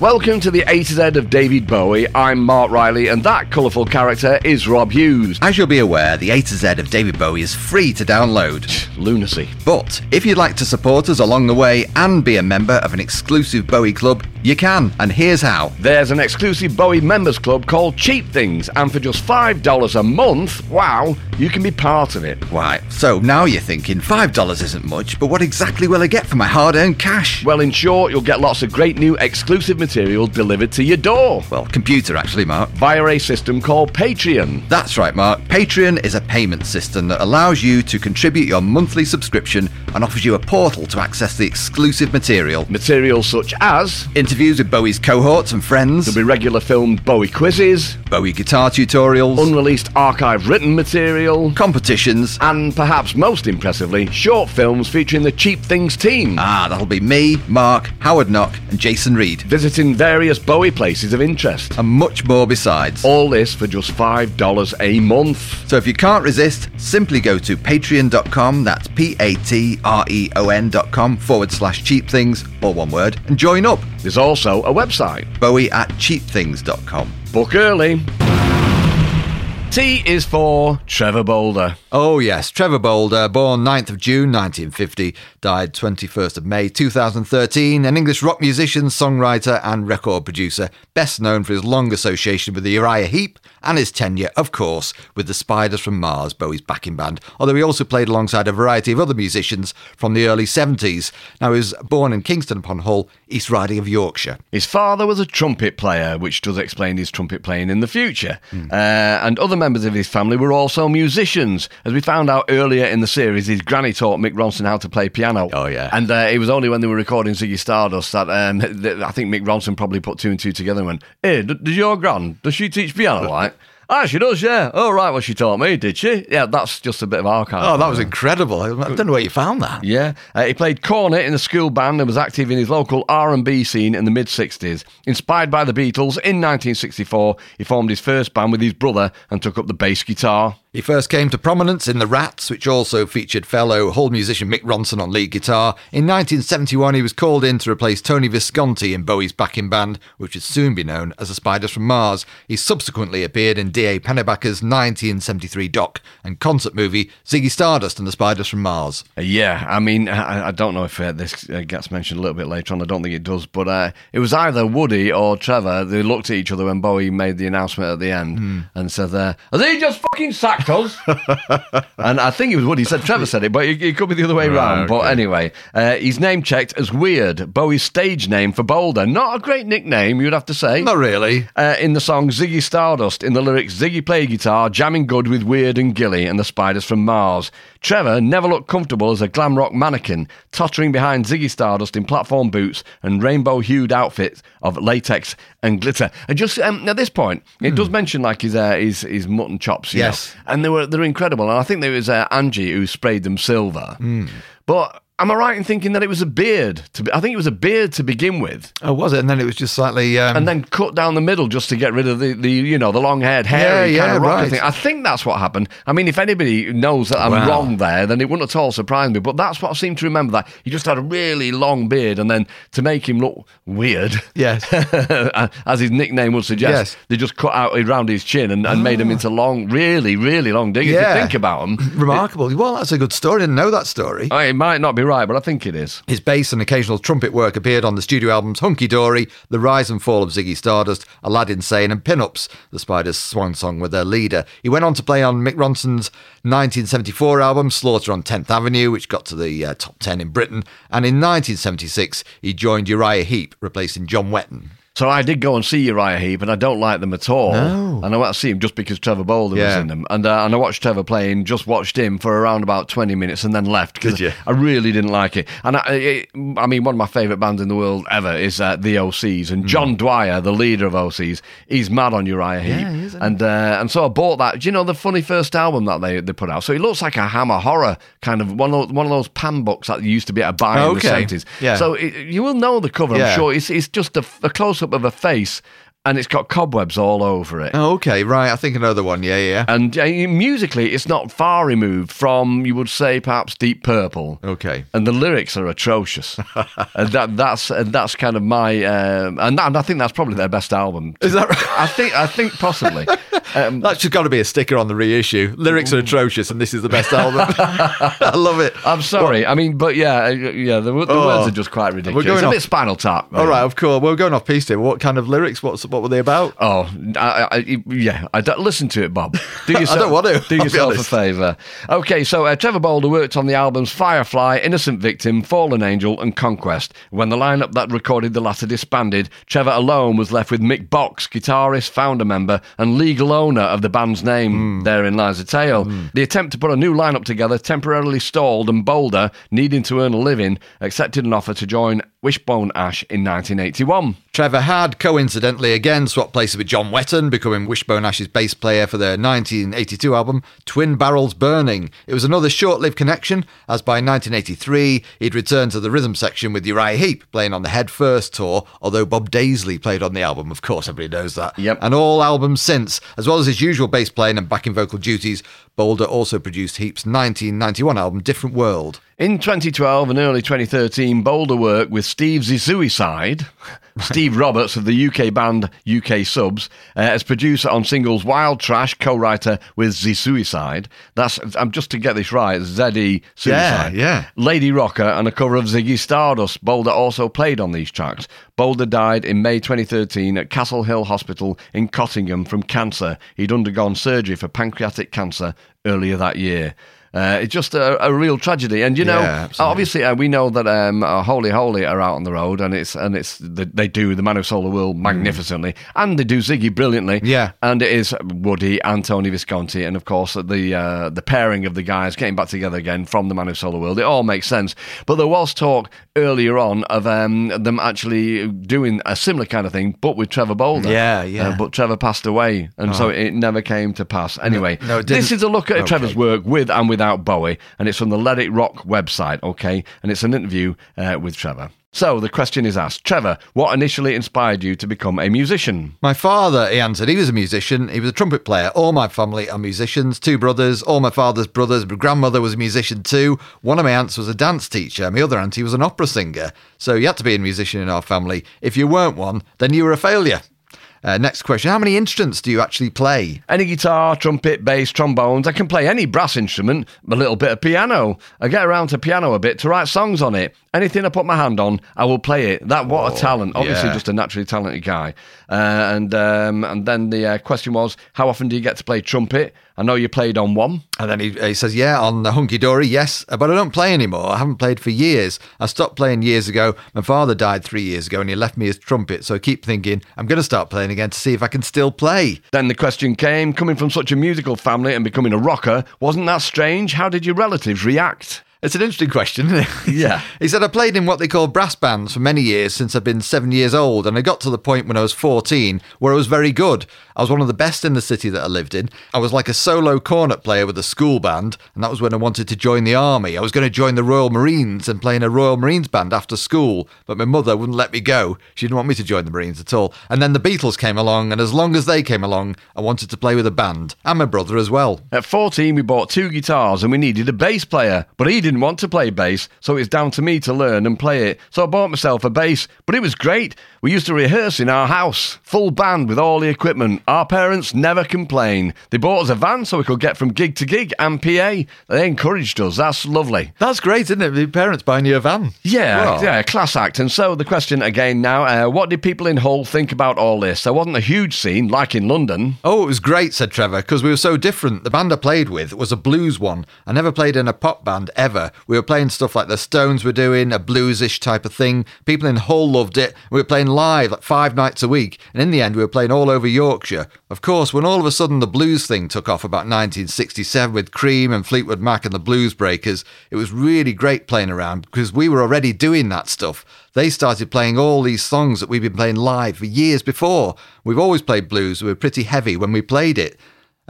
Welcome to the A to Z of David Bowie. I'm Mark Riley, and that colourful character is Rob Hughes. As you'll be aware, the A to Z of David Bowie is free to download. Lunacy. But if you'd like to support us along the way and be a member of an exclusive Bowie club, you can, and here's how. There's an exclusive Bowie members club called Cheap Things, and for just $5 a month, wow, you can be part of it. Right, so now you're thinking $5 isn't much, but what exactly will I get for my hard earned cash? Well, in short, you'll get lots of great new exclusive material delivered to your door Well, computer actually, Mark. via a system called Patreon. That's right, Mark. Patreon is a payment system that allows you to contribute your monthly subscription and offers you a portal to access the exclusive material. Material such as Interviews with Bowie's cohorts and friends, there'll be regular filmed Bowie quizzes, Bowie guitar tutorials, unreleased archive written material, competitions. and perhaps most impressively, short films featuring the Cheap Things team. Ah, that'll be me, Mark, Howard Knock, and Jason Reed. visiting various Bowie places of interest. And much more besides. All this for just $5 a month. So if you can't resist, simply go to patreon.com, that's P A T R E O N.com forward slash cheap things, all one word, and join up. There's also a website. Bowie at cheapthings.com. Book early. T is for Trevor Bolder. Oh, yes, Trevor Bolder, born 9th of June 1950, died 21st of May 2013, an English rock musician, songwriter, and record producer, best known for his long association with the Uriah Heep and his tenure, of course, with the Spiders from Mars, Bowie's backing band, although he also played alongside a variety of other musicians from the early 70s. Now, he was born in Kingston upon Hull, East Riding of Yorkshire. His father was a trumpet player, which does explain his trumpet playing in the future. Uh, and other members of his family were also musicians. As we found out earlier in the series, his granny taught Mick Ronson how to play piano. Oh, yeah. And uh, it was only when they were recording Ziggy Stardust that um, I think Mick Ronson probably put two and two together and went, Hey, does your gran, does she teach piano, like? Ah, she does, yeah. Oh, right, well, she taught me, did she? Yeah, that's just a bit of archive. Oh, that was incredible. I don't know where you found that. Yeah, uh, he played cornet in the school band and was active in his local R&B scene in the mid 60s. Inspired by the Beatles, in 1964, he formed his first band with his brother and took up the bass guitar. He first came to prominence in The Rats, which also featured fellow Hull musician Mick Ronson on lead guitar. In 1971, he was called in to replace Tony Visconti in Bowie's backing band, which would soon be known as the Spiders from Mars. He subsequently appeared in D.A. Pennebaker's 1973 doc and concert movie Ziggy Stardust and the Spiders from Mars. Yeah, I mean, I, I don't know if uh, this uh, gets mentioned a little bit later on. I don't think it does, but uh, it was either Woody or Trevor. They looked at each other when Bowie made the announcement at the end Hmm. and said, uh, "Are they just fucking sacked us?" and I think it was Woody said Trevor said it, but it, it could be the other way around. But anyway, uh, he's name checked as Weird, Bowie's stage name for Bolder. Not a great nickname, you'd have to say. Not really. Uh, in the song Ziggy Stardust, in the lyrics, Ziggy play guitar, jamming good with Weird and Gilly and the Spiders from Mars. Trevor never looked comfortable as a glam rock mannequin, tottering behind Ziggy Stardust in platform boots and rainbow hued outfits of latex and glitter. And just um, at this point, it does mention like his uh, his, his mutton chops, you know. Yes. and they were they're incredible. And I think there was uh, Angie who sprayed them silver. But am I right in thinking that it was a beard? To be, I think it was a beard to begin with Oh, was it? And then it was just slightly. Um, and then cut down the middle just to get rid of the, the you know the long haired hair. Yeah, kind yeah, right. thing. I think that's what happened. I mean, if anybody knows that I'm Wow. wrong there, then it wouldn't at all surprise me. But that's what I seem to remember. That he just had a really long beard, and then to make him look weird, Yes. as his nickname would suggest, Yes. they just cut out around his chin and, and made him into long, really, really long. If Yeah. you think about him. Remarkable. Well, that's a good story. I didn't know that story. Oh, it might not be right, but I think it is. His bass and occasional trumpet work appeared on the studio albums Hunky Dory, The Rise and Fall of Ziggy Stardust, Aladdin Sane, and Pin-Ups, the Spiders' swan song with their leader. He went on to play on Mick Ronson's 1974 album Slaughter on 10th Avenue, which got to the uh, top 10 in Britain, and in 1976 he joined Uriah Heep, replacing John Wetton. So I did go and see Uriah Heep, and I don't like them at all. No. And I went to see him just because Trevor Bolder was in them, and uh, and I watched Trevor playing, just watched him for around about twenty minutes, and then left. 'cause Did you? I really didn't like it. And I, it, I mean, one of my favourite bands in the world ever is uh, the OCs, and John Dwyer, the leader of OCs, he's mad on Uriah Heep. Hmm. Yeah, he is, and uh, and so I bought that. Do you know the funny first album that they, they put out? So it looks like a Hammer horror kind of one of those, one of those pan books that used to be able to buy in the seventies. Yeah. So it, you will know the cover. I'm sure it's it's just a, a close up of a face, and it's got cobwebs all over it. Oh, okay, right. I think another one. Yeah, yeah. And uh, musically, it's not far removed from, you would say, perhaps Deep Purple. Okay. And the lyrics are atrocious, and that that's and that's kind of my um, and, that, and I think that's probably their best album. Is that right? I think I think possibly. Um, That's just got to be a sticker on the reissue. Lyrics are atrocious, and this is the best album. I love it. I'm sorry. I mean, but yeah, uh, yeah. The, the Oh. words are just quite ridiculous. We're going it's a bit Spinal Tap. All right, of course. We're going off piece here. What kind of lyrics? What's what were they about? Oh, I, I, yeah. I don't, listen to it, Bob. Do yourself, don't want to, Do yourself a favour. Okay, so uh, Trevor Bolder worked on the albums Firefly, Innocent Victim, Fallen Angel, and Conquest. When the lineup that recorded the latter disbanded, Trevor alone was left with Mick Box, guitarist, founder member, and legal owner of the band's name. Hmm. Therein lies the tale. The attempt to put a new lineup together temporarily stalled, and Bolder, needing to earn a living, accepted an offer to join Wishbone Ash in 1981. Trevor had coincidentally again swapped places with John Wetton, becoming Wishbone Ash's bass player for their 1982 album Twin Barrels Burning. It was another short lived connection, as by 1983 he'd returned to the rhythm section with Uriah Heep playing on the Head First tour, although Bob Daisley played on the album, of course, everybody knows that. Yep. And all albums since, as well as his usual bass playing and backing vocal duties, Bolder also produced Heep's 1991 album Different World. In 2012 and early 2013, Bolder worked with Steve Zisuicide, Steve Roberts of the UK band UK Subs, uh, as producer on singles Wild Trash, co-writer with Zisuicide. That's I'm just to get this right, Z-E Suicide. Yeah, yeah. Lady Rocker and a cover of Ziggy Stardust. Bolder also played on these tracks. Bolder died in May 2013 at Castle Hill Hospital in Cottingham from cancer. He'd undergone surgery for pancreatic cancer earlier that year. Uh, it's just a, a real tragedy, and you know, Yeah, obviously, uh, we know that um, uh, Holy Holy are out on the road, and it's and it's the, they do the Man Who Sold the World magnificently, and they do Ziggy brilliantly. Mm. Yeah. and it is Woody and Tony Visconti, and of course the uh, the pairing of the guys getting back together again from the Man Who Sold the World. It all makes sense, but there was talk earlier on of um, them actually doing a similar kind of thing, but with Trevor Bolder. Yeah, yeah. Uh, but Trevor passed away, and so it never came to pass. Anyway, no, it this is a look at Okay. Trevor's work with and without Bowie, and it's from the Let It Rock website, okay? And it's an interview uh, with Trevor. So the question is asked Trevor, what initially inspired you to become a musician? My father, he answered, he was a musician. He was a trumpet player. All my family are musicians, two brothers, all my father's brothers. My grandmother was a musician too. One of my aunts was a dance teacher. My other auntie was an opera singer. So you had to be a musician in our family. If you weren't one, then you were a failure. Uh, next question How many instruments do you actually play? Any guitar, trumpet, bass, trombones. I can play any brass instrument, a little bit of piano. I get around to piano a bit to write songs on it. Anything I put my hand on, I will play it. That what a talent! Obviously, yeah. just a naturally talented guy. Uh, and um, and then the uh, question was, how often do you get to play trumpet? I know you played on one. And then he, he says, Yeah, on the Hunky Dory, yes, but I don't play anymore. I haven't played for years. I stopped playing years ago. My father died three years ago and he left me his trumpet. So I keep thinking, I'm going to start playing again to see if I can still play. Then the question came, coming from such a musical family and becoming a rocker, wasn't that strange? How did your relatives react? It's an interesting question, isn't it? Yeah. he said, I played in what they call brass bands for many years since I've been seven years old, and I got to the point when I was 14 where I was very good. I was one of the best in the city that I lived in. I was like a solo cornet player with a school band, and that was when I wanted to join the army. I was going to join the Royal Marines and play in a Royal Marines band after school, but my mother wouldn't let me go. She didn't want me to join the Marines at all. And then the Beatles came along, and as long as they came along, I wanted to play with a band, and my brother as well. At 14, we bought two guitars and we needed a bass player, but he didn't want to play bass, so it's down to me to learn and play it. So I bought myself a bass, but it was great. We used to rehearse in our house, full band with all the equipment. Our parents never complained. They bought us a van so we could get from gig to gig and PA. They encouraged us. That's lovely. That's great, isn't it? The parents buying you a van. Yeah, Well, yeah, class act. And so the question again now: uh, What did people in Hull think about all this? There wasn't a huge scene like in London. Oh, it was great, said Trevor, because we were so different. The band I played with was a blues one. I never played in a pop band ever. We were playing stuff like the Stones were doing, a bluesish type of thing. People in Hull loved it. We were playing live like five nights a week, and in the end, we were playing all over Yorkshire. Of course, when all of a sudden the blues thing took off about 1967 with Cream and Fleetwood Mac and the Blues Breakers, it was really great playing around because we were already doing that stuff. They started playing all these songs that we've been playing live for years before. We've always played blues, we were pretty heavy when we played it.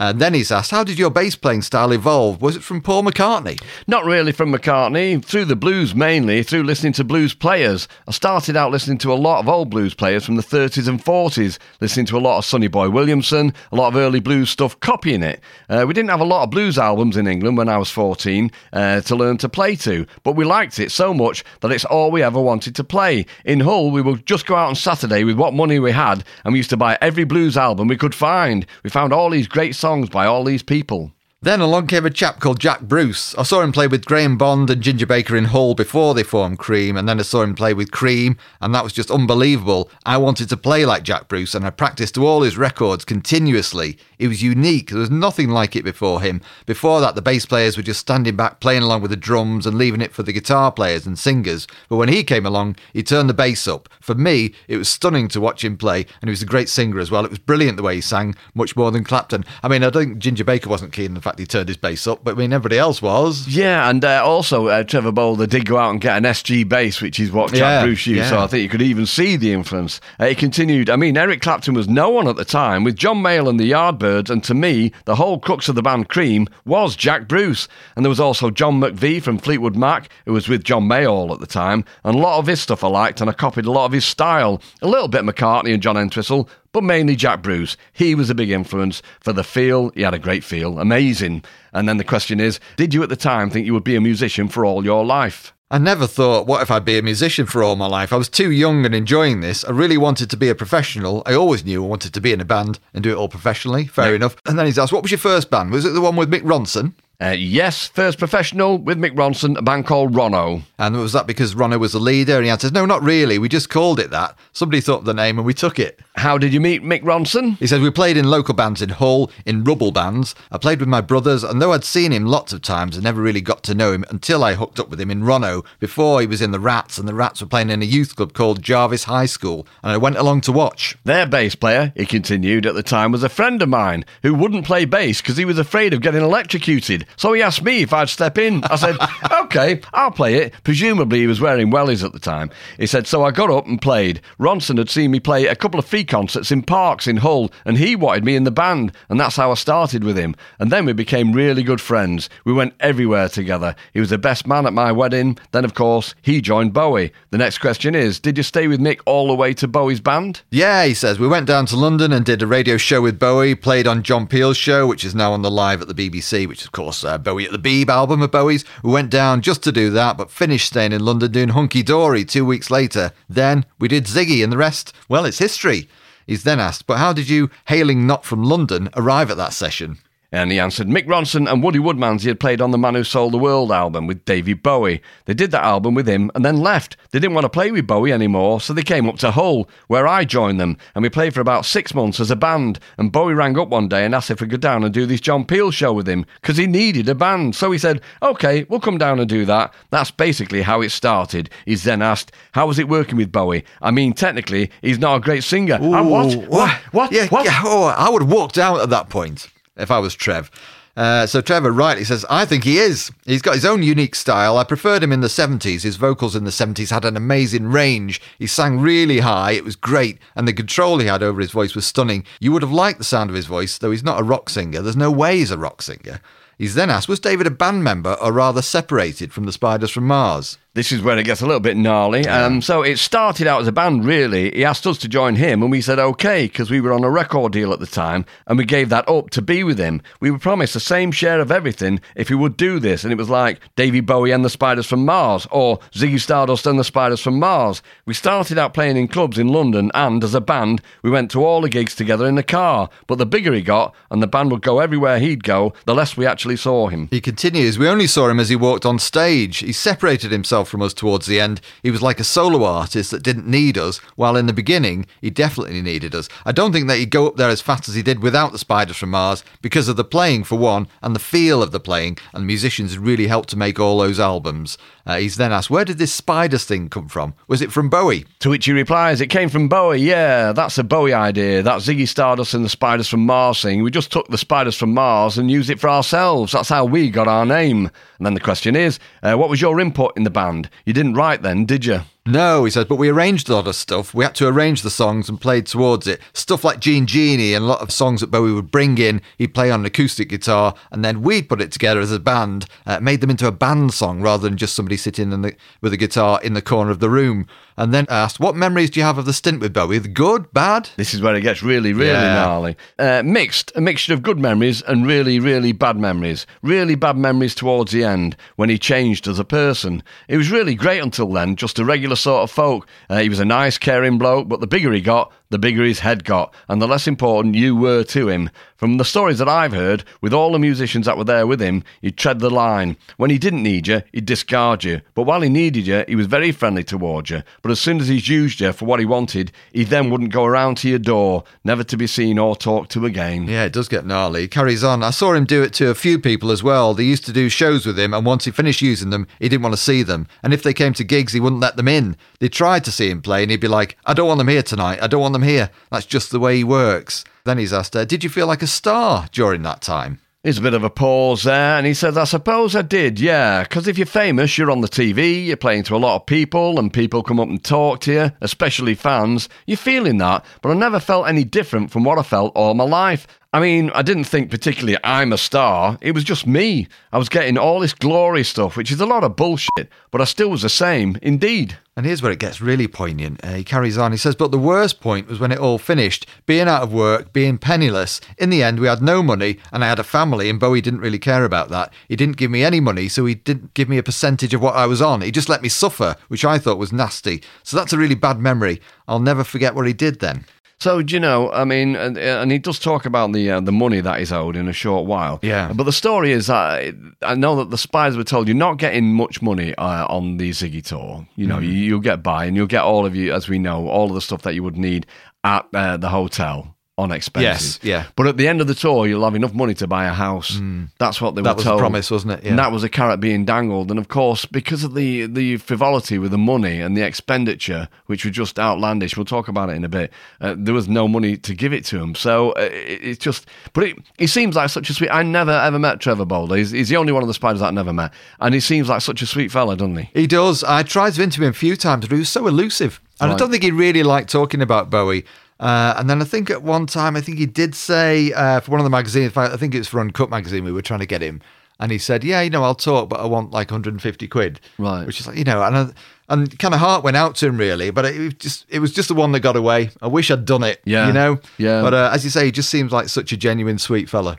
And then he's asked, How did your bass playing style evolve? Was it from Paul McCartney? Not really from McCartney, through the blues mainly, through listening to blues players. I started out listening to a lot of old blues players from the 30s and 40s, listening to a lot of Sonny Boy Williamson, a lot of early blues stuff, copying it. Uh, we didn't have a lot of blues albums in England when I was 14 uh, to learn to play to, but we liked it so much that it's all we ever wanted to play. In Hull, we would just go out on Saturday with what money we had, and we used to buy every blues album we could find. We found all these great songs by all these people. Then along came a chap called Jack Bruce. I saw him play with Graham Bond and Ginger Baker in Hull before they formed Cream, and then I saw him play with Cream, and that was just unbelievable. I wanted to play like Jack Bruce, and I practiced to all his records continuously. It was unique. There was nothing like it before him. Before that, the bass players were just standing back, playing along with the drums, and leaving it for the guitar players and singers. But when he came along, he turned the bass up. For me, it was stunning to watch him play, and he was a great singer as well. It was brilliant the way he sang, much more than Clapton. I mean, I don't think Ginger Baker wasn't keen on the fact he turned his bass up, but I mean, everybody else was. Yeah, and uh, also uh, Trevor Bolder did go out and get an SG bass, which is what Jack Yeah, Bruce used. So. I think you could even see the influence. Uh, he continued. I mean, Eric Clapton was no one at the time, with John Mayall and the Yardbirds, and to me, the whole crux of the band Cream was Jack Bruce. And there was also John McVie from Fleetwood Mac, who was with John Mayall at the time, and a lot of his stuff I liked, and I copied a lot of his style. A little bit McCartney and John Entwistle, but mainly Jack Bruce. He was a big influence for the feel. He had a great feel, amazing. And then the question is, did you at the time think you would be a musician for all your life? I never thought, what if I'd be a musician for all my life? I was too young and enjoying this. I really wanted to be a professional. I always knew I wanted to be in a band and do it all professionally. Fair enough. And then he's asked, what was your first band? Was it the one with Mick Ronson? Uh, yes, first professional with Mick Ronson, a band called Ronno. And was that because Ronno was the leader? And he answers, no, not really. We just called it that. Somebody thought of the name and we took it. How did you meet Mick Ronson? He says, We played in local bands in Hull, in rubble bands. I played with my brothers, and though I'd seen him lots of times, I never really got to know him until I hooked up with him in Ronno before he was in the Rats, and the Rats were playing in a youth club called Jarvis High School, and I went along to watch. Their bass player, he continued at the time, was a friend of mine who wouldn't play bass because he was afraid of getting electrocuted. So he asked me if I'd step in. I said, okay, I'll play it. Presumably he was wearing wellies at the time. He said, so I got up and played. Ronson had seen me play a couple of free concerts in parks in Hull, and he wanted me in the band, and that's how I started with him. And then we became really good friends. We went everywhere together. He was the best man at my wedding. Then, of course, he joined Bowie. The next question is, did you stay with Mick all the way to Bowie's band? Yeah, he says, we went down to London and did a radio show with Bowie, played on John Peel's show, which is now on the live at the BBC, which of course, uh, Bowie at the Beeb album of Bowie's. We went down just to do that, but finished staying in London doing Hunky Dory two weeks later. Then we did Ziggy, and the rest, well, it's history. He's then asked, but how did you, hailing not from London, arrive at that session? And he answered Mick Ronson and Woody Woodmansey had played on the Man Who Sold the World album with David Bowie. They did that album with him and then left. They didn't want to play with Bowie anymore, so they came up to Hull, where I joined them, and we played for about six months as a band. And Bowie rang up one day and asked if we could go down and do this John Peel show with him, because he needed a band. So he said, OK, we'll come down and do that. That's basically how it started. He's then asked, How was it working with Bowie? I mean, technically, he's not a great singer. And what? Ooh, What? What? Yeah, what? yeah, oh, I would walk out at that point if I was Trev. Uh, so Trevor rightly says, I think he is. He's got his own unique style. I preferred him in the 70s. His vocals in the 70s had an amazing range. He sang really high. It was great. And the control he had over his voice was stunning. You would have liked the sound of his voice, though he's not a rock singer. There's no way he's a rock singer. He's then asked, was David a band member or rather separated from the Spiders from Mars? This is where it gets a little bit gnarly. Um, so it started out as a band, really. He asked us to join him, and we said okay because we were on a record deal at the time, and we gave that up to be with him. We were promised the same share of everything if he would do this, and it was like Davy Bowie and the Spiders from Mars, or Ziggy Stardust and the Spiders from Mars. We started out playing in clubs in London, and as a band, we went to all the gigs together in the car. But the bigger he got, and the band would go everywhere he'd go, the less we actually saw him. He continues, We only saw him as he walked on stage. He separated himself from us towards the end. He was like a solo artist that didn't need us, while in the beginning, he definitely needed us. I don't think that he'd go up there as fast as he did without the Spiders from Mars because of the playing, for one, and the feel of the playing, and the musicians really helped to make all those albums. Uh, he's then asked, Where did this Spiders thing come from? Was it from Bowie? To which he replies, It came from Bowie, yeah, that's a Bowie idea. That Ziggy Stardust and the Spiders from Mars thing. We just took the Spiders from Mars and used it for ourselves. That's how we got our name. And then the question is, uh, what was your input in the band? You didn't write then, did you? No, he says, but we arranged a lot of stuff. We had to arrange the songs and played towards it. Stuff like Gene Genie and a lot of songs that Bowie would bring in, he'd play on an acoustic guitar, and then we'd put it together as a band, uh, made them into a band song rather than just somebody sitting the, with a guitar in the corner of the room. And then asked, what memories do you have of the stint with Bowie? Good, bad? This is where it gets really, really Yeah. gnarly. Uh, mixed, a mixture of good memories and really, really bad memories. Really bad memories towards the end when he changed as a person. He was really great until then, just a regular sort of folk. Uh, he was a nice, caring bloke, but the bigger he got, the bigger his head got, and the less important you were to him. From the stories that I've heard, with all the musicians that were there with him, he'd tread the line. When he didn't need you, he'd discard you. But while he needed you, he was very friendly towards you. But as soon as he's used you for what he wanted, he then wouldn't go around to your door, never to be seen or talked to again. Yeah, it does get gnarly. He carries on. I saw him do it to a few people as well. They used to do shows with him, and once he finished using them, he didn't want to see them. And if they came to gigs, he wouldn't let them in. They tried to see him play, and he'd be like, I don't want them here tonight. I don't want them here. That's just the way he works. Then he's asked, uh, Did you feel like a star during that time? There's a bit of a pause there, and he says, I suppose I did, yeah. Because if you're famous, you're on the TV, you're playing to a lot of people, and people come up and talk to you, especially fans. You're feeling that, but I never felt any different from what I felt all my life. I mean, I didn't think particularly I'm a star. It was just me. I was getting all this glory stuff, which is a lot of bullshit, but I still was the same, indeed. And here's where it gets really poignant. Uh, he carries on. He says, But the worst point was when it all finished. Being out of work, being penniless. In the end, we had no money, and I had a family, and Bowie didn't really care about that. He didn't give me any money, so he didn't give me a percentage of what I was on. He just let me suffer, which I thought was nasty. So that's a really bad memory. I'll never forget what he did then. So do you know? I mean, and, and he does talk about the uh, the money that he's owed in a short while. Yeah. But the story is that I know that the spies were told you're not getting much money uh, on the Ziggy tour. You know, Mm. you, you'll get by, and you'll get all of you, as we know, all of the stuff that you would need at uh, the hotel on expenses. Yes, yeah. But at the end of the tour, you'll have enough money to buy a house. That's what they Mm. That were was the told. promise, wasn't it? Yeah. And that was a carrot being dangled. And of course, because of the the frivolity with the money and the expenditure, which was just outlandish, we'll talk about it in a bit. Uh, there was no money to give it to him, so uh, it, it's just. But it, he seems like such a sweet. I never ever met Trevor Bolder. He's, he's the only one of the spiders that I never met, and he seems like such a sweet fella, doesn't he? He does. I tried to interview him a few times, but he was so elusive. And I don't think he really liked talking about Bowie. Uh, and then I think at one time, I think he did say uh, for one of the magazines, I think it was for Uncut magazine, we were trying to get him. And he said, Yeah, you know, I'll talk, but I want like 150 quid. Right. Which is like, you know, and, I, and kind of heart went out to him really, but it was just it was just the one that got away. I wish I'd done it. Yeah. You know? Yeah. But uh, as you say, he just seems like such a genuine, sweet fella.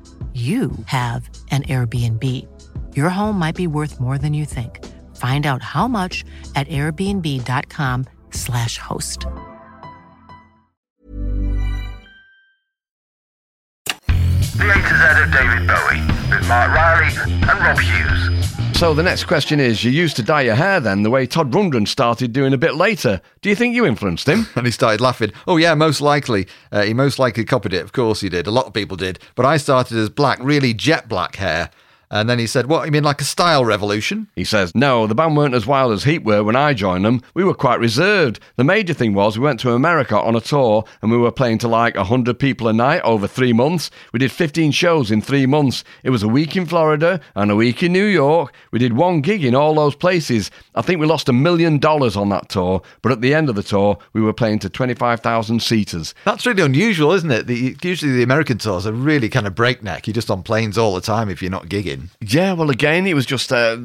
you have an Airbnb. Your home might be worth more than you think. Find out how much at airbnb.com/slash host. The A to Z of David Bowie with Mark Riley and Rob Hughes. So the next question is: You used to dye your hair then, the way Todd Rundgren started doing a bit later. Do you think you influenced him? And he started laughing. Oh, yeah, most likely. Uh, he most likely copied it. Of course he did. A lot of people did. But I started as black, really jet black hair. And then he said, What, you mean like a style revolution? He says, No, the band weren't as wild as Heat were when I joined them. We were quite reserved. The major thing was we went to America on a tour and we were playing to like 100 people a night over three months. We did 15 shows in three months. It was a week in Florida and a week in New York. We did one gig in all those places. I think we lost a million dollars on that tour, but at the end of the tour, we were playing to 25,000 seaters. That's really unusual, isn't it? The, usually the American tours are really kind of breakneck. You're just on planes all the time if you're not gigging. Yeah, well, again, it was just uh,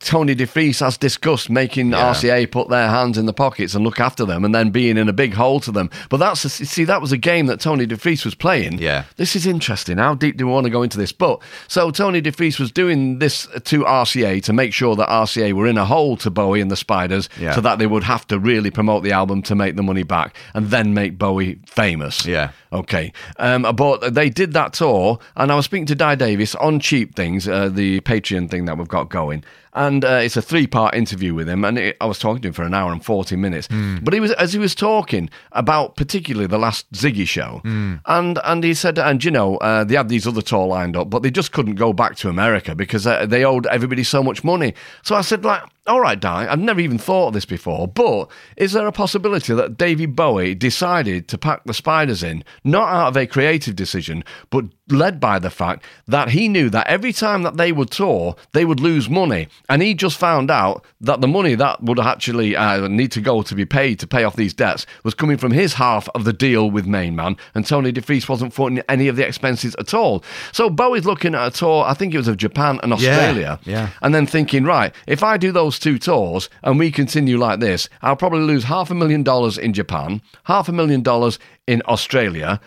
Tony DeFries, as discussed, making Yeah. RCA put their hands in the pockets and look after them, and then being in a big hole to them. But that's see, that was a game that Tony DeFries was playing. Yeah. this is interesting. How deep do we want to go into this? But so Tony DeFries was doing this to RCA to make sure that RCA were in a hole to Bowie and the Spiders, Yeah. so that they would have to really promote the album to make the money back, and then make Bowie famous. Yeah. Okay. Um, but they did that tour, and I was speaking to Dai Davies on Cheap Things, uh, the Patreon thing that we've got going. And uh, it's a three-part interview with him, and it, I was talking to him for an hour and forty minutes. But he was as he was talking about particularly the last Ziggy show, and and he said, and you know, uh, they had these other tour lined up, but they just couldn't go back to America because uh, they owed everybody so much money. So I said, like, all right, Dai, I've never even thought of this before, but is there a possibility that David Bowie decided to pack the spiders in, not out of a creative decision, but led by the fact that he knew that every time that they would tour, they would lose money, and he just found out that the money that would actually uh, need to go to be paid to pay off these debts was coming from his half of the deal with Main Man, and Tony DeFries wasn't footing any of the expenses at all. So Bowie's looking at a tour, I think it was of Japan and Australia, yeah. and then thinking, right, if I do those two tours and we continue like this, I'll probably lose half a million dollars in Japan, half a million dollars in Australia.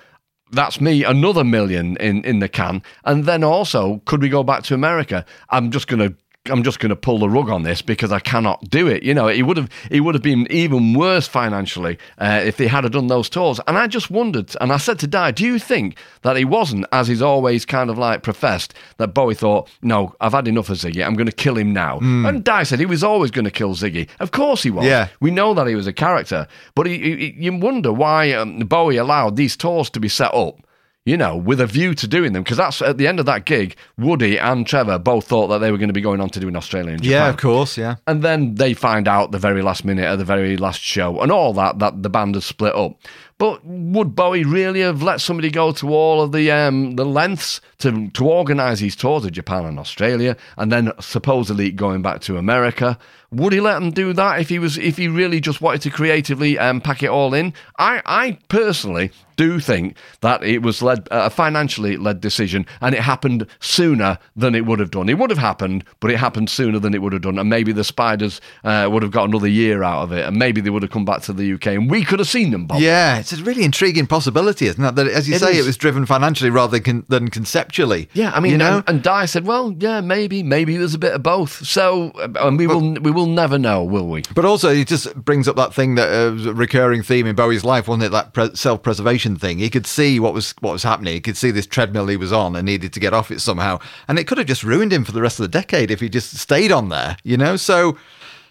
That's me another million in, in the can. And then also, could we go back to America? I'm just gonna I'm just gonna pull the rug on this because I cannot do it. You know, it would have it would have been even worse financially uh, if they had done those tours. And I just wondered, and I said to Dai, do you think that he wasn't, as he's always kind of like professed, that Bowie thought, no, I've had enough of Ziggy, I'm going to kill him now. And Dai said he was always going to kill Ziggy. Of course he was. Yeah. We know that he was a character, but he, he, you wonder why um, Bowie allowed these tours to be set up. You know, with a view to doing them, because that's at the end of that gig. Woody and Trevor both thought that they were going to be going on to doing Australia and Japan. Yeah, of course, yeah. And then they find out the very last minute at the very last show and all that that the band has split up. But would Bowie really have let somebody go to all of the um, the lengths to to organise these tours of Japan and Australia, and then supposedly going back to America? Would he let them do that if he was if he really just wanted to creatively um, pack it all in? I I personally do think that it was led a financially led decision, and it happened sooner than it would have done. It would have happened, but it happened sooner than it would have done, and maybe the Spiders uh, would have got another year out of it, and maybe they would have come back to the UK, and we could have seen them. Bob. Yeah, it's a really intriguing possibility, isn't it? That, as you It say, is. it was driven financially rather than, than conceptually. Yeah, I mean, you know, and, and Dai said, "Well, yeah, maybe, maybe there's a bit of both." So, uh, and we will, we will never know, will we? But also, it just brings up that thing that uh, was a recurring theme in Bowie's life, wasn't it? That pre- self-preservation thing. He could see what was what was happening. He could see this treadmill he was on and needed to get off it somehow. And it could have just ruined him for the rest of the decade if he just stayed on there. You know, so.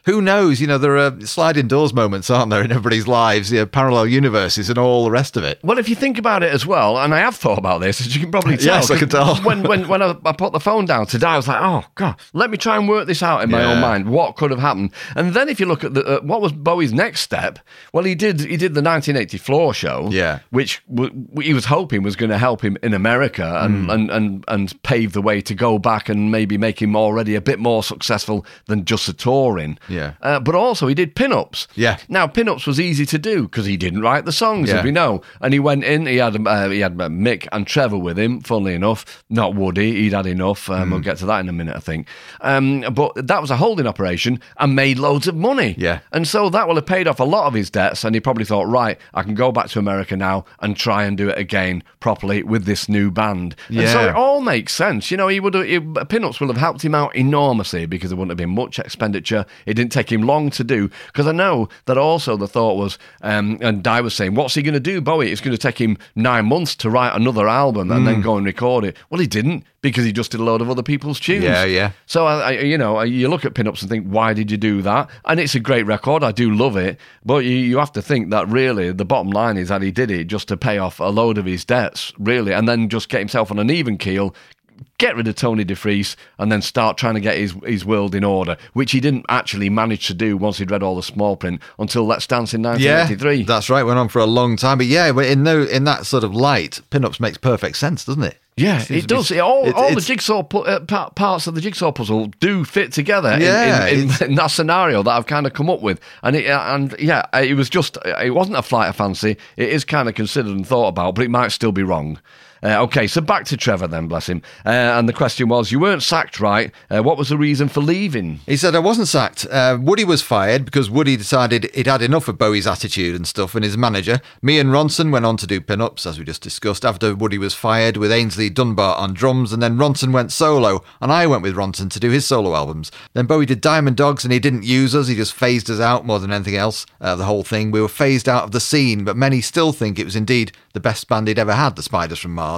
Who knows? You know, there are sliding doors moments, aren't there, in everybody's lives? You know, parallel universes and all the rest of it. Well, if you think about it as well, and I have thought about this, as you can probably tell. Yes, I can tell. when when, when I, I put the phone down today, I was like, oh, God, let me try and work this out in my Yeah. own mind. What could have happened? And then if you look at the, uh, what was Bowie's next step, well, he did he did the 1980 floor show, Yeah. which w- he was hoping was going to help him in America and, and, and, and pave the way to go back and maybe make him already a bit more successful than just a touring. Yeah. Uh, but also, he did pin-ups. Yeah. Now, pin-ups was easy to do because he didn't write the songs, Yeah. as we know. And he went in. He had uh, he had uh, Mick and Trevor with him. Funnily enough, not Woody. He'd had enough. Um, Mm. We'll get to that in a minute, I think. Um, but that was a holding operation and made loads of money. Yeah. And so that will have paid off a lot of his debts. And he probably thought, right, I can go back to America now and try and do it again properly with this new band. And so it all makes sense. You know, he would have, Pinups will have helped him out enormously because there wouldn't have been much expenditure. It didn't take him long to do. Because I know that also the thought was, um, and Dai was saying, what's he going to do, Bowie? It's going to take him nine months to write another album and Mm. then go and record it. Well, he didn't because he just did a load of other people's tunes. Yeah, yeah. So I, I, you know, you look at pinups and think, why did you do that? And it's a great record. I do love it, but you, you have to think that really the bottom line is that he did it just to pay off a load of his debts, really, and then just get himself on an even keel. Get rid of Tony DeFries and then start trying to get his, his world in order, which he didn't actually manage to do once he'd read all the small print until Let's Dance in Yeah, 1983. that's right. Went on for a long time, but yeah, in no, in that sort of light, pinups makes perfect sense, doesn't it? Yeah, Seems it to be- does. It, all it- all the jigsaw pu- uh, pa- parts of the jigsaw puzzle do fit together in- Yeah, in, in, it's- in that scenario that I've kind of come up with. And it, and yeah, it was just it wasn't a flight of fancy. It is kind of considered and thought about, but it might still be wrong. Uh, okay, so back to Trevor then, bless him. Uh, and the question was, you weren't sacked, right? Uh, what was the reason for leaving? He said, I wasn't sacked. Uh, Woody was fired because Woody decided he'd had enough of Bowie's attitude and stuff, and his manager, me and Ronson, went on to do pin-ups, as we just discussed, after Woody was fired with Aynsley Dunbar on drums, and then Ronson went solo, and I went with Ronson to do his solo albums. Then Bowie did Diamond Dogs, and he didn't use us, he just phased us out more than anything else, uh, the whole thing. We were phased out of the scene, but many still think it was indeed the best band he'd ever had, the Spiders from Mars.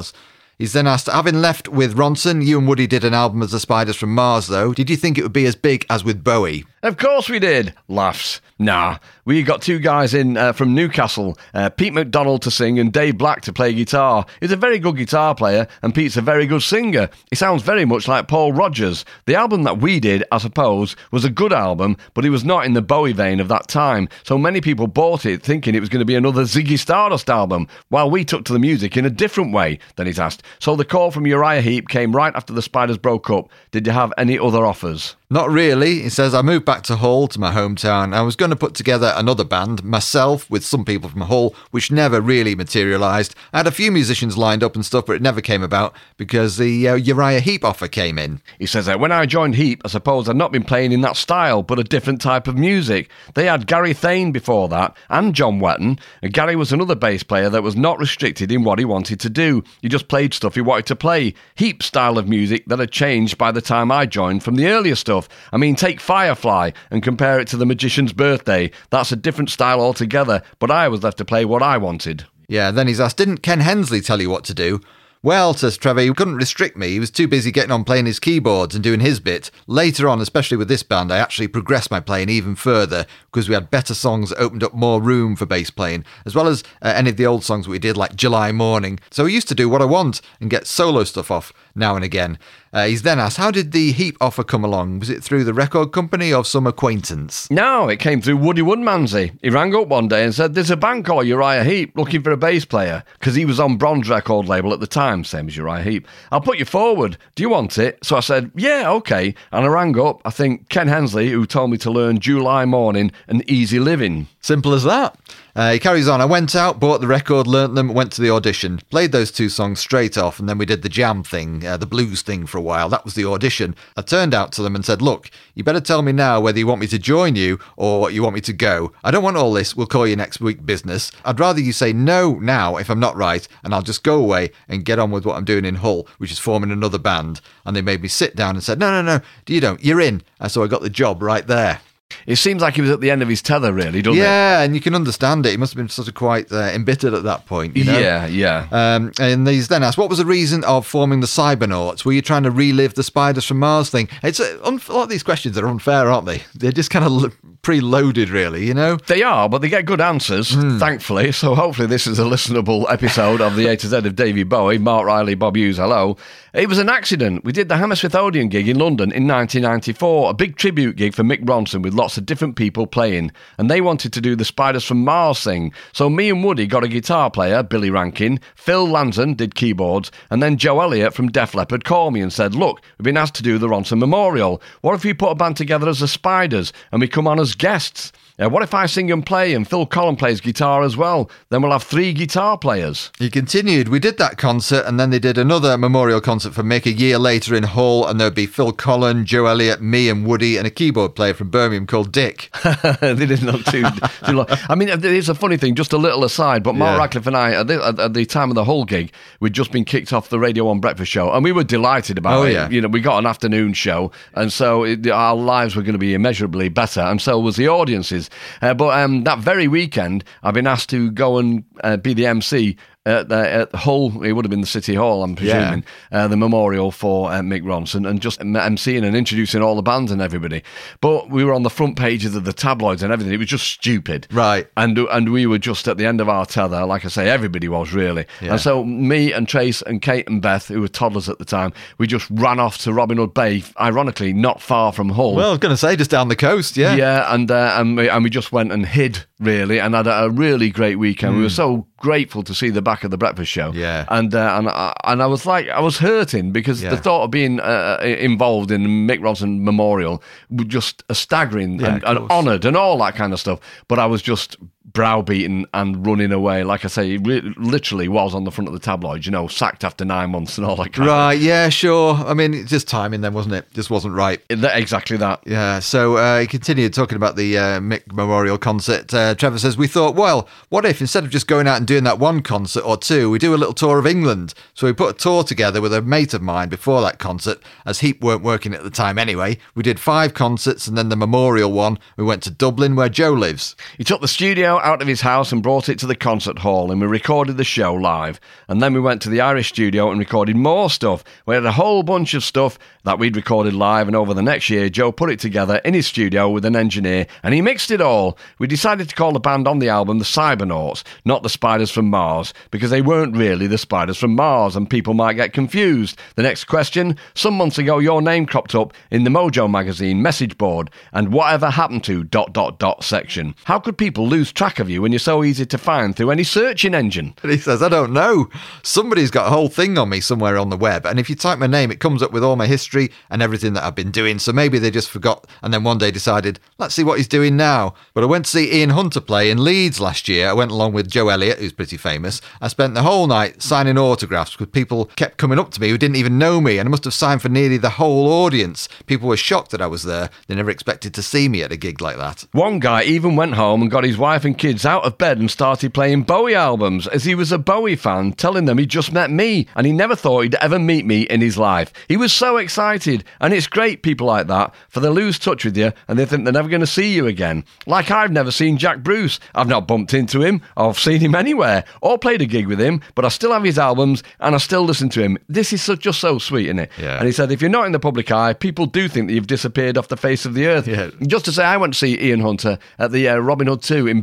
He's then asked, having left with Ronson, you and Woody did an album as the Spiders from Mars, though. Did you think it would be as big as with Bowie? Of course we did. Laughs. Nah, we got two guys in uh, from Newcastle, uh, Pete McDonald to sing and Dave Black to play guitar. He's a very good guitar player and Pete's a very good singer. He sounds very much like Paul Rodgers. The album that we did, I suppose, was a good album, but it was not in the Bowie vein of that time. So many people bought it thinking it was going to be another Ziggy Stardust album, while we took to the music in a different way. Then he's asked. So the call from Uriah Heep came right after the Spiders broke up. Did you have any other offers? Not really. He says, I moved back to Hull, to my hometown. I was going to put together another band, myself, with some people from Hull, which never really materialised. I had a few musicians lined up and stuff, but it never came about because the uh, Uriah Heep offer came in. He says that when I joined Heep, I suppose I'd not been playing in that style, but a different type of music. They had Gary Thain before that, and John Wetton. And Gary was another bass player that was not restricted in what he wanted to do. He just played stuff he wanted to play. Heep's style of music that had changed by the time I joined from the earlier stuff. I mean, take Firefly and compare it to The Magician's Birthday. That's a different style altogether, but I was left to play what I wanted. Yeah, then he's asked, Didn't Ken Hensley tell you what to do? Well, says Trevor, he couldn't restrict me. He was too busy getting on playing his keyboards and doing his bit. Later on, especially with this band, I actually progressed my playing even further because we had better songs that opened up more room for bass playing, as well as uh, any of the old songs we did, like July Morning. So I used to do what I want and get solo stuff off now and again. Uh, he's then asked, How did the Heep offer come along? Was it through the record company or some acquaintance? No, it came through Woody Woodmansey. He rang up one day and said, There's a band called Uriah Heep looking for a bass player, because he was on Bronze record label at the time, same as Uriah Heep. I'll put you forward. Do you want it? So I said, Yeah, okay. And I rang up, I think, Ken Hensley, who told me to learn July Morning and Easy Living. Simple as that. Uh, he carries on. I went out, bought the record, learnt them, went to the audition, played those two songs straight off, and then we did the jam thing, uh, the blues thing for a while. That was the audition. I turned out to them and said, Look, you better tell me now whether you want me to join you or you want me to go. I don't want all this, we'll call you next week business. I'd rather you say no now if I'm not right, and I'll just go away and get on with what I'm doing in Hull, which is forming another band. And they made me sit down and said, No, no, no, you don't, you're in. And so I got the job right there. It seems like he was at the end of his tether, really, doesn't yeah, and you can understand it. He must have been sort of quite uh, embittered at that point. You know? Yeah, yeah. Um, and he's then asked, "What was the reason of forming the Cybernauts? Were you trying to relive the Spiders from Mars thing?" It's uh, un- a lot of these questions are unfair, aren't they? They're just kind of pre-loaded, really. You know. They are, but they get good answers, Hmm. thankfully. So hopefully this is a listenable episode of the A to Z of Davy Bowie, Mark Riley, Bob Hughes, hello. It was an accident. We did the Hammersmith Odeon gig in London in 1994, a big tribute gig for Mick Ronson with lots of different people playing. And they wanted to do the Spiders from Mars thing. So me and Woody got a guitar player, Billy Rankin, Phil Lanson did keyboards, and then Joe Elliott from Def Leppard called me and said, Look, we've been asked to do the Ronson Memorial. What if we put a band together as the Spiders and we come on as guests? Uh, what if I sing and play and Phil Collen plays guitar as well? Then we'll have three guitar players. He continued, We did that concert, and then they did another memorial concert for Mick a year later in Hull, and there'd be Phil Collen, Joe Elliott, me, and Woody, and a keyboard player from Birmingham called Dick. they didn't look too, too long. I mean, it's a funny thing, just a little aside, but Mark Yeah. Radcliffe and I, at the, at- the time of the Hull gig, we'd just been kicked off the Radio 1 breakfast show, and we were delighted about Oh, it. yeah. You know, we got an afternoon show, and so it, our lives were going to be immeasurably better, and so was the audiences. Uh, but um, that very weekend, I've been asked to go and uh, be the MC at, the, at Hull, it would have been the City Hall, I'm presuming, uh, the memorial for uh, Mick Ronson, and just emceeing and introducing all the bands and everybody. But we were on the front pages of the tabloids and everything. It was just stupid. Right. And and we were just at the end of our tether. Like I say, everybody was really. Yeah. And so me and Trace and Kate and Beth, who were toddlers at the time, we just ran off to Robin Hood Bay, ironically, not far from Hull. Well, I was going to say, just down the coast, yeah. Yeah, and uh, and we and we just went and hid really, and had a, a really great weekend. We were so grateful to see the back of the breakfast show. Yeah. and uh, and I, and I was like, I was hurting because Yeah. the thought of being uh, involved in Mick Ronson Memorial was just a staggering Yeah, and, and honoured and all that kind of stuff. But I was just browbeaten and running away. Like I say, re- literally was on the front of the tabloids. You know, sacked after nine months and all that kind Right, yeah, sure. I mean, it's just timing then, wasn't it? Just wasn't right. That- Exactly that. Yeah, so uh, he continued talking about the uh, Mick Memorial concert. Uh, Trevor says, We thought, well, what if instead of just going out and doing that one concert or two, we do a little tour of England? So we put a tour together with a mate of mine before that concert, as Heep weren't working at the time anyway. We did five concerts and then the Memorial one. We went to Dublin, where Joe lives. He took the studio out of his house and brought it to the concert hall, and we recorded the show live. And then we went to the Irish studio and recorded more stuff. We had a whole bunch of stuff that we'd recorded live, and over the next year, Joe put it together in his studio with an engineer, and he mixed it all. We decided to call the band on the album the Cybernauts, not the Spiders from Mars, because they weren't really the Spiders from Mars, and people might get confused. The next question Some months ago, your name cropped up in the Mojo magazine message board, and whatever happened to dot dot dot section. How could people lose track of you when you're so easy to find through any searching engine? And he says, I don't know. Somebody's got a whole thing on me somewhere on the web. And if you type my name, it comes up with all my history and everything that I've been doing. So maybe they just forgot and then one day decided, let's see what he's doing now. But I went to see Ian Hunter play in Leeds last year. I went along with Joe Elliott, who's pretty famous. I spent the whole night signing autographs because people kept coming up to me who didn't even know me. And I must have signed for nearly the whole audience. People were shocked that I was there. They never expected to see me at a gig like that. One guy even went home and got his wife and kids out of bed and started playing Bowie albums as he was a Bowie fan, telling them he just met me and he never thought he'd ever meet me in his life. He was so excited, and it's great people like that, for they lose touch with you and they think they're never going to see you again. Like I've never seen Jack Bruce. I've not bumped into him, or I've seen him anywhere, or played a gig with him, but I still have his albums and I still listen to him. This is so, just so sweet, isn't it? Yeah. And he said, if you're not in the public eye, people do think that you've disappeared off the face of the earth. Yeah. Just to say, I went to see Ian Hunter at the uh, Robin Hood 2 in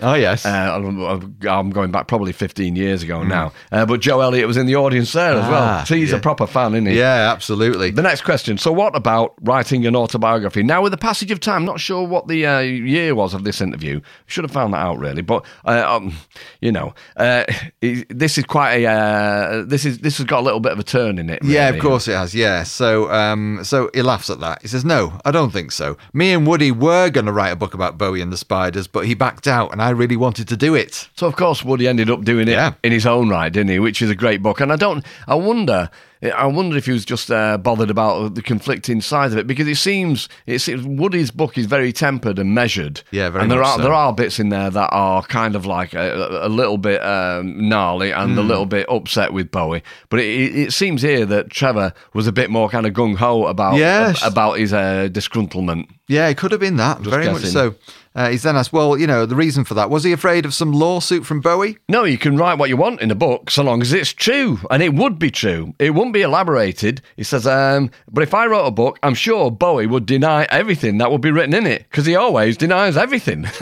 Oh, yes. Uh, I'm going back probably 15 years ago Mm. now. Uh, but Joe Elliott was in the audience there as Ah, well. So he's yeah. a proper fan, isn't he? Yeah, absolutely. The next question. So, what about writing an autobiography? Now, with the passage of time, not sure what the uh, year was of this interview. Should have found that out, really. But uh, um, you know, uh, this is quite a uh, this is this has got a little bit of a turn in it. Yeah, of course it has. Yeah. So, um, so he laughs at that. He says, "No, I don't think so. Me and Woody were going to write a book about Bowie and the Spiders, but he backed out, and I really wanted to do it. So of course Woody ended up doing it Yeah. in his own right, didn't he? Which is a great book. And I don't. I wonder. I wonder if he was just uh, bothered about the conflicting sides of it because it seems it seems Woody's book is very tempered and measured. Yeah, very And there much are so. there are bits in there that are kind of like a, a little bit um, gnarly and Hmm. a little bit upset with Bowie. But it, it, seems here that Trevor was a bit more kind of gung ho about Yes. about his uh, disgruntlement. Yeah, it could have been that. Very much so. Uh, he's then asked, well, you know, the reason for that. Was he afraid of some lawsuit from Bowie? No, you can write what you want in a book so long as it's true. And it would be true. It wouldn't be elaborated. He says, um, but if I wrote a book, I'm sure Bowie would deny everything that would be written in it because he always denies everything.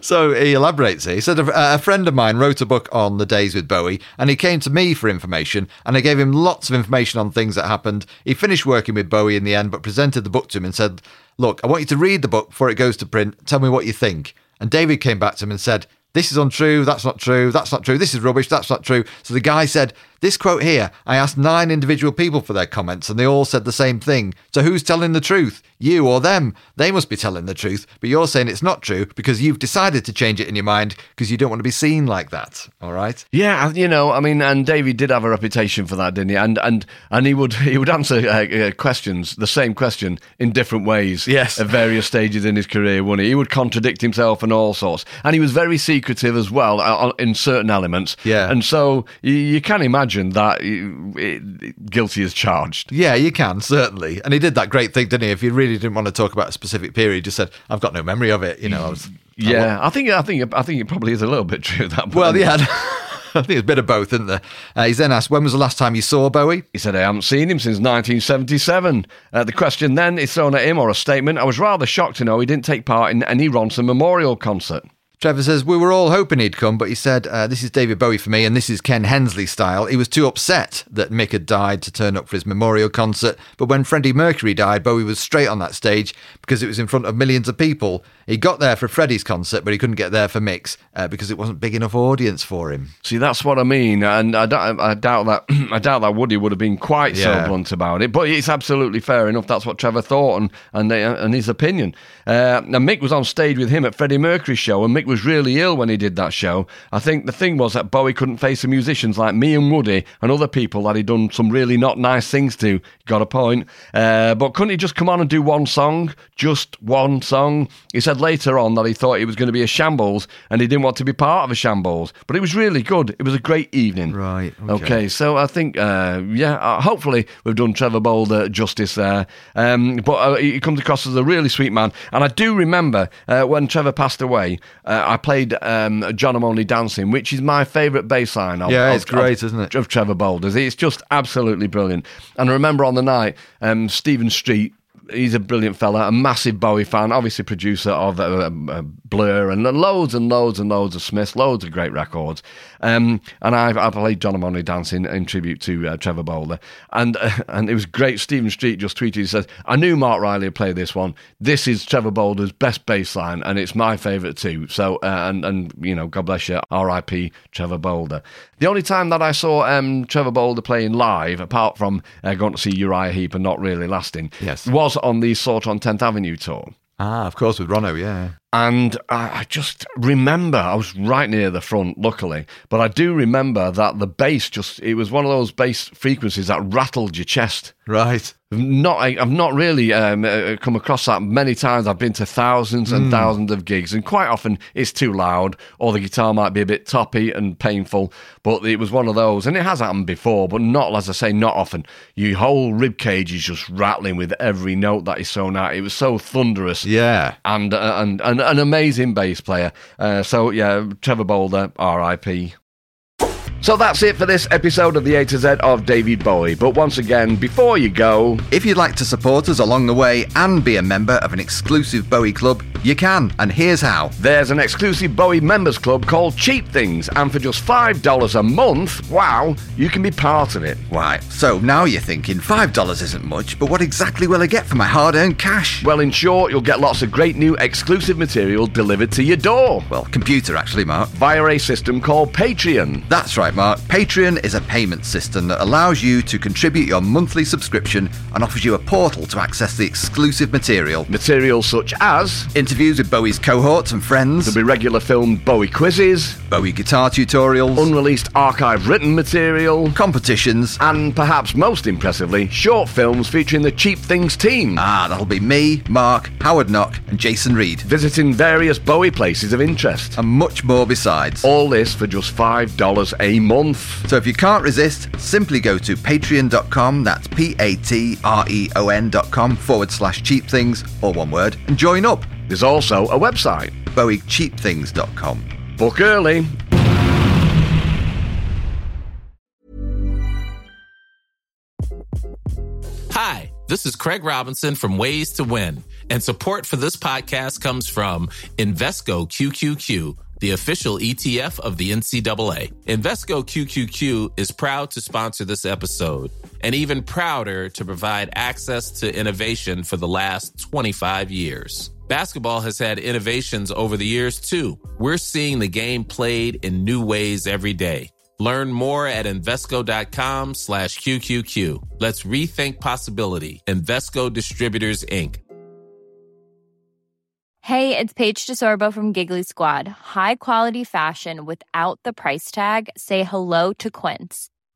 So he elaborates it. He said, a, a friend of mine wrote a book on the days with Bowie, and he came to me for information, and I gave him lots of information on things that happened. He finished working with Bowie in the end, but presented the book to him and said, Look, I want you to read the book before it goes to print. Tell me what you think. And David came back to him and said, This is untrue. That's not true. That's not true. This is rubbish. That's not true. So the guy said, This quote here, I asked nine individual people for their comments, and they all said the same thing. So who's telling the truth? You or them? They must be telling the truth, but you're saying it's not true because you've decided to change it in your mind because you don't want to be seen like that. All right? Yeah, you know, I mean, and David did have a reputation for that, didn't he? And and and he would he would answer uh, uh, questions, the same question, in different ways. Yes. at various stages in his career, wouldn't he? He would contradict himself and all sorts, and he was very secretive as well uh, in certain elements. Yeah. and so you, you can imagine that uh, it, guilty as charged. Yeah, you can, certainly. And he did that great thing, didn't he? If you really didn't want to talk about a specific period, he just said, I've got no memory of it. You know, I was. Yeah, I think I think I think it probably is a little bit true that. but- Well, yeah. I think it's a bit of both, isn't there? Uh, he's then asked, when was the last time you saw Bowie? He said, I haven't seen him since 1977. Uh, the question then is thrown at him, or a statement. I was rather shocked to know he didn't take part in any Ronson Memorial concert. Trevor says, We were all hoping he'd come, but he said, uh, This is David Bowie for me, and this is Ken Hensley style. He was too upset that Mick had died to turn up for his memorial concert. But when Freddie Mercury died, Bowie was straight on that stage because it was in front of millions of people. He got there for Freddie's concert, but he couldn't get there for Mick's uh, because it wasn't big enough audience for him. See, that's what I mean, and I, doubt- I doubt that I doubt that Woody would have been quite Yeah. so blunt about it. But it's absolutely fair enough. That's what Trevor thought and and, and his opinion. Uh, and Mick was on stage with him at Freddie Mercury's show, and Mick was really ill when he did that show. I think the thing was that Bowie couldn't face the musicians like me and Woody and other people that he'd done some really not nice things to. Got a point. Uh, but couldn't he just come on and do one song, just one song? He said later on that he thought it was going to be a shambles and he didn't want to be part of a shambles. But it was really good. It was a great evening. Right, okay. Okay. so I think, uh, yeah, uh, hopefully we've done Trevor Bolder justice there. Um, but uh, he comes across as a really sweet man. And I do remember uh, when Trevor passed away, uh, I played um, John I'm Only Dancing, which is my favourite bass line of, Yeah, of- it's great, of- isn't it? Of Trevor Bolder's. It's just absolutely brilliant. And I remember on the night, um, Stephen Street. He's a brilliant fella, a massive Bowie fan, obviously producer of uh, uh, Blur and loads and loads and loads of Smiths, loads of great records. Um, and I, I played John I'm Dancing in tribute to uh, Trevor Bolder. And and it was great. Stephen Street just tweeted, he says, I knew Mark Riley would play this one. This is Trevor Bolder's best bass line, and it's my favourite too. So, uh, and, and, you know, God bless you, R.I.P. Trevor Bolder. The only time that I saw um, Trevor Bolder playing live, apart from uh, going to see Uriah Heep and not really lasting, Yes. was on the Slaughter on 10th Avenue tour. Ah, of course, with Ronno, yeah. And I I just remember, I was right near the front, luckily, but I do remember that the bass just, it was one of those bass frequencies that rattled your chest. Right. Not, I- I've not really um, uh, come across that many times. I've been to thousands and thousands of gigs, and quite often it's too loud, or the guitar might be a bit toppy and painful. But it was one of those, and it has happened before, but not, as I say, not often. Your whole rib cage is just rattling with every note that is thrown out. It was so thunderous Yeah. and uh, and, and an amazing bass player. Uh, so yeah, Trevor Bolder, R.I.P. So that's it for this episode of the A to Z of David Bowie. But once again, before you go, If you'd like to support us along the way and be a member of an exclusive Bowie club, you can, and here's how. there's an exclusive Bowie members club called Cheap Things, and for just five dollars a month, wow, you can be part of it. Right, so now you're thinking $5 isn't much, but what exactly will I get for my hard earned cash? Well, in short, you'll get lots of great new exclusive material delivered to your door Well, computer actually, Mark. via a system called Patreon. That's right, Mark. Patreon is a payment system that allows you to contribute your monthly subscription and offers you a portal to access the exclusive material. Materials such as Interviews with Bowie's cohorts and friends, there'll be regular film Bowie quizzes, Bowie guitar tutorials, unreleased archive written material, competitions. and perhaps most impressively, short films featuring the Cheap Things team. Ah, that'll be me, Mark, Howard Knock, and Jason Reed, Visiting various Bowie places of interest. and much more besides. All this for just $5 a month. So if you can't resist, simply go to patreon.com, that's P A T R E O N.com forward slash cheap things, or one word, and join up. There's also a website. BowieCheapThings.com. Book early. Hi, this is Craig Robinson from Ways to Win, and support for this podcast comes from Invesco QQQ, the official ETF of the NCAA. Invesco QQQ is proud to sponsor this episode and even prouder to provide access to innovation for the last 25 years. Basketball has had innovations over the years too. We're seeing the game played in new ways every day. Learn more at Invesco.com slash QQQ. Let's rethink possibility. Invesco Distributors, Inc. Hey, it's Paige DeSorbo from Giggly Squad. High quality fashion without the price tag. Say hello to Quince.